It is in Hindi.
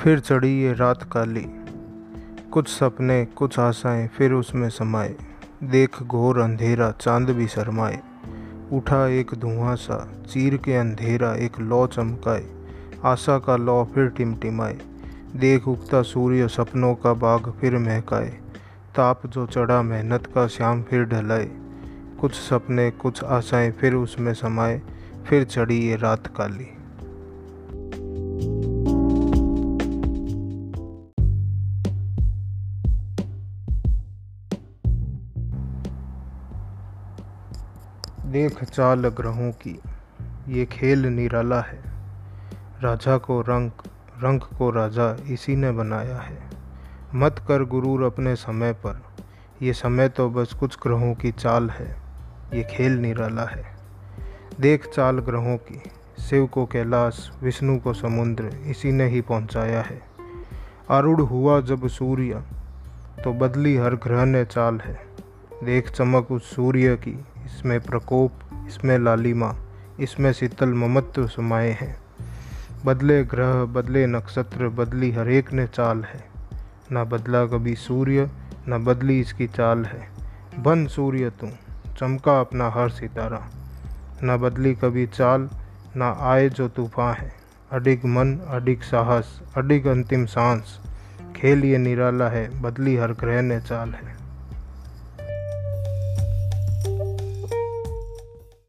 फिर चढ़ी ये रात काली। कुछ सपने, कुछ आशाएँ फिर उसमें समाए देख घोर अंधेरा, चाँद भी शरमाए उठा एक धुआँ सा, चीर के अंधेरा, एक लौ चमकाए आशा का लौ फिर टिमटिमाए देख उगता सूर्य, सपनों का बाग फिर महकाए ताप जो चढ़ा, मेहनत का श्याम फिर ढलाए कुछ सपने, कुछ आशाएँ फिर उसमें समाए फिर चढ़ी ये रात काली। देख चाल ग्रहों की, ये खेल निराला है। राजा को रंग रंग को राजा इसी ने बनाया है। मत कर गुरूर अपने समय पर, ये समय तो बस कुछ ग्रहों की चाल है, ये खेल निराला है। देख चाल ग्रहों की, शिव को कैलाश, विष्णु को समुद्र, इसी ने ही पहुँचाया है। आरूढ़ हुआ जब सूर्य तो बदली हर ग्रह ने चाल है। देख चमक उस सूर्य की इसमें प्रकोप, इसमें लालिमा, इसमें शीतल ममत्व समाये हैं। बदले ग्रह, बदले नक्षत्र, बदली हर एक ने चाल है। न बदला कभी सूर्य, न बदली इसकी चाल है। बन सूर्य तू, चमका अपना हर सितारा। न बदली कभी चाल, न आए जो तूफ़ान है। अडिग मन, अडिग साहस, अडिग अंतिम सांस। खेल ये निराला है, बदली हर ग्रह ने चाल है।